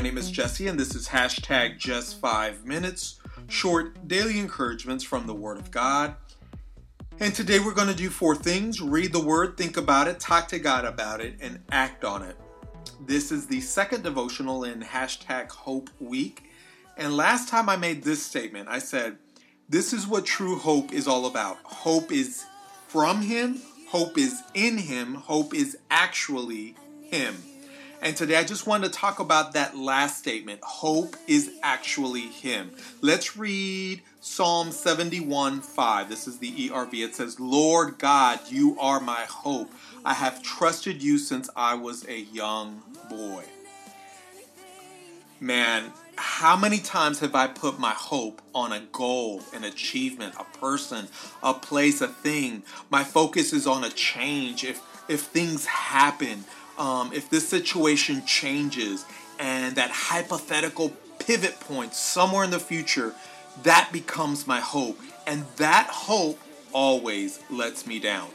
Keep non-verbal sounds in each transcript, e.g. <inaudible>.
My name is Jesse, and this is hashtag just five minutes, short daily encouragements from the Word of God. And today we're going to do four things read the Word, think about it, talk to God about it, and act on it. This is the second devotional in hashtag Hope Week. And last time I made this statement, I said, This is what true hope is all about. Hope is from Him, hope is in Him, hope is actually Him. And today I just wanted to talk about that last statement. Hope is actually Him. Let's read Psalm 71 5. This is the ERV. It says, Lord God, you are my hope. I have trusted you since I was a young boy. Man, how many times have I put my hope on a goal, an achievement, a person, a place, a thing? My focus is on a change. If if things happen, um, if this situation changes and that hypothetical pivot point somewhere in the future, that becomes my hope. And that hope always lets me down.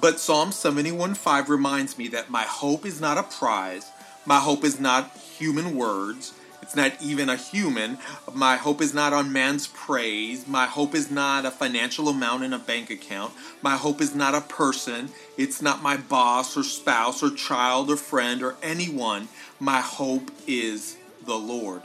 But Psalm 71 5 reminds me that my hope is not a prize, my hope is not human words. It's not even a human. My hope is not on man's praise. My hope is not a financial amount in a bank account. My hope is not a person. It's not my boss or spouse or child or friend or anyone. My hope is the Lord.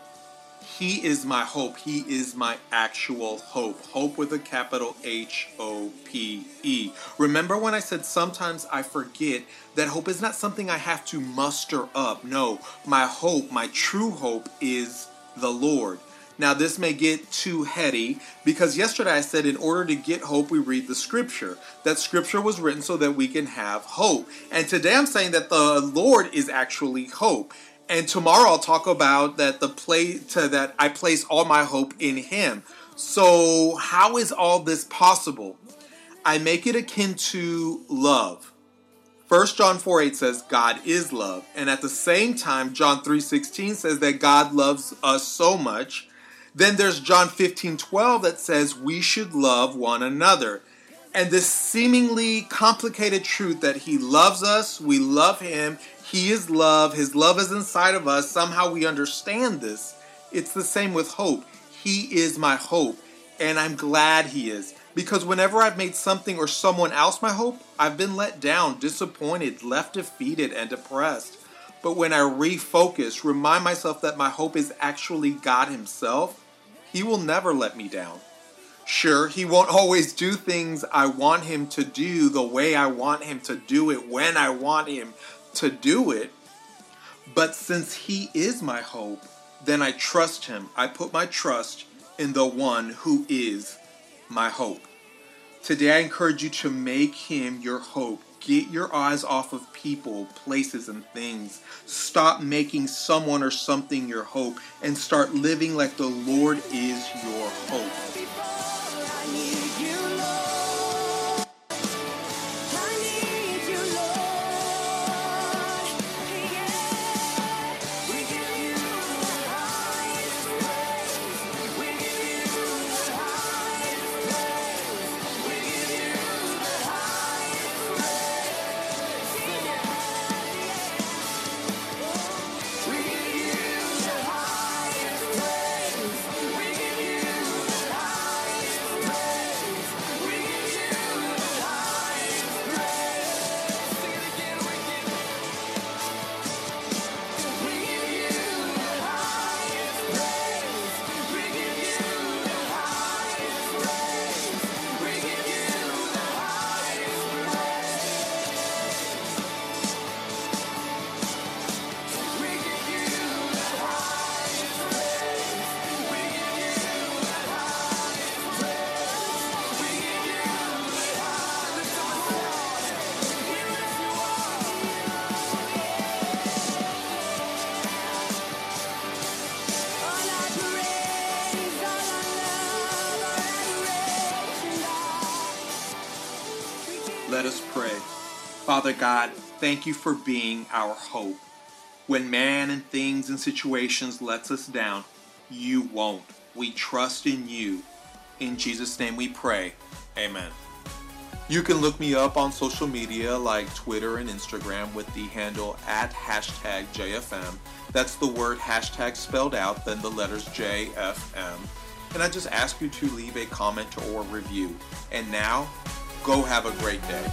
He is my hope. He is my actual hope. Hope with a capital H O P E. Remember when I said sometimes I forget that hope is not something I have to muster up. No, my hope, my true hope is the Lord. Now, this may get too heady because yesterday I said in order to get hope, we read the scripture. That scripture was written so that we can have hope. And today I'm saying that the Lord is actually hope. And tomorrow I'll talk about that the play to that I place all my hope in him. So how is all this possible? I make it akin to love. 1 John 4 8 says God is love. And at the same time, John 3 16 says that God loves us so much. Then there's John 15 12 that says we should love one another. And this seemingly complicated truth that He loves us, we love Him, He is love, His love is inside of us. Somehow we understand this. It's the same with hope. He is my hope, and I'm glad He is. Because whenever I've made something or someone else my hope, I've been let down, disappointed, left defeated, and depressed. But when I refocus, remind myself that my hope is actually God Himself, He will never let me down. Sure, he won't <laughs> always do things I want him to do the way I want him to do it when I want him to do it. But since he is my hope, then I trust him. I put my trust in the one who is my hope. Today I encourage you to make him your hope. Get your eyes off of people, places, and things. Stop making someone or something your hope and start living like the Lord is your hope. Let us pray. Father God, thank you for being our hope. When man and things and situations lets us down, you won't. We trust in you. In Jesus' name we pray. Amen. You can look me up on social media like Twitter and Instagram with the handle at hashtag JFM. That's the word hashtag spelled out, then the letters JFM. And I just ask you to leave a comment or review. And now, go have a great day.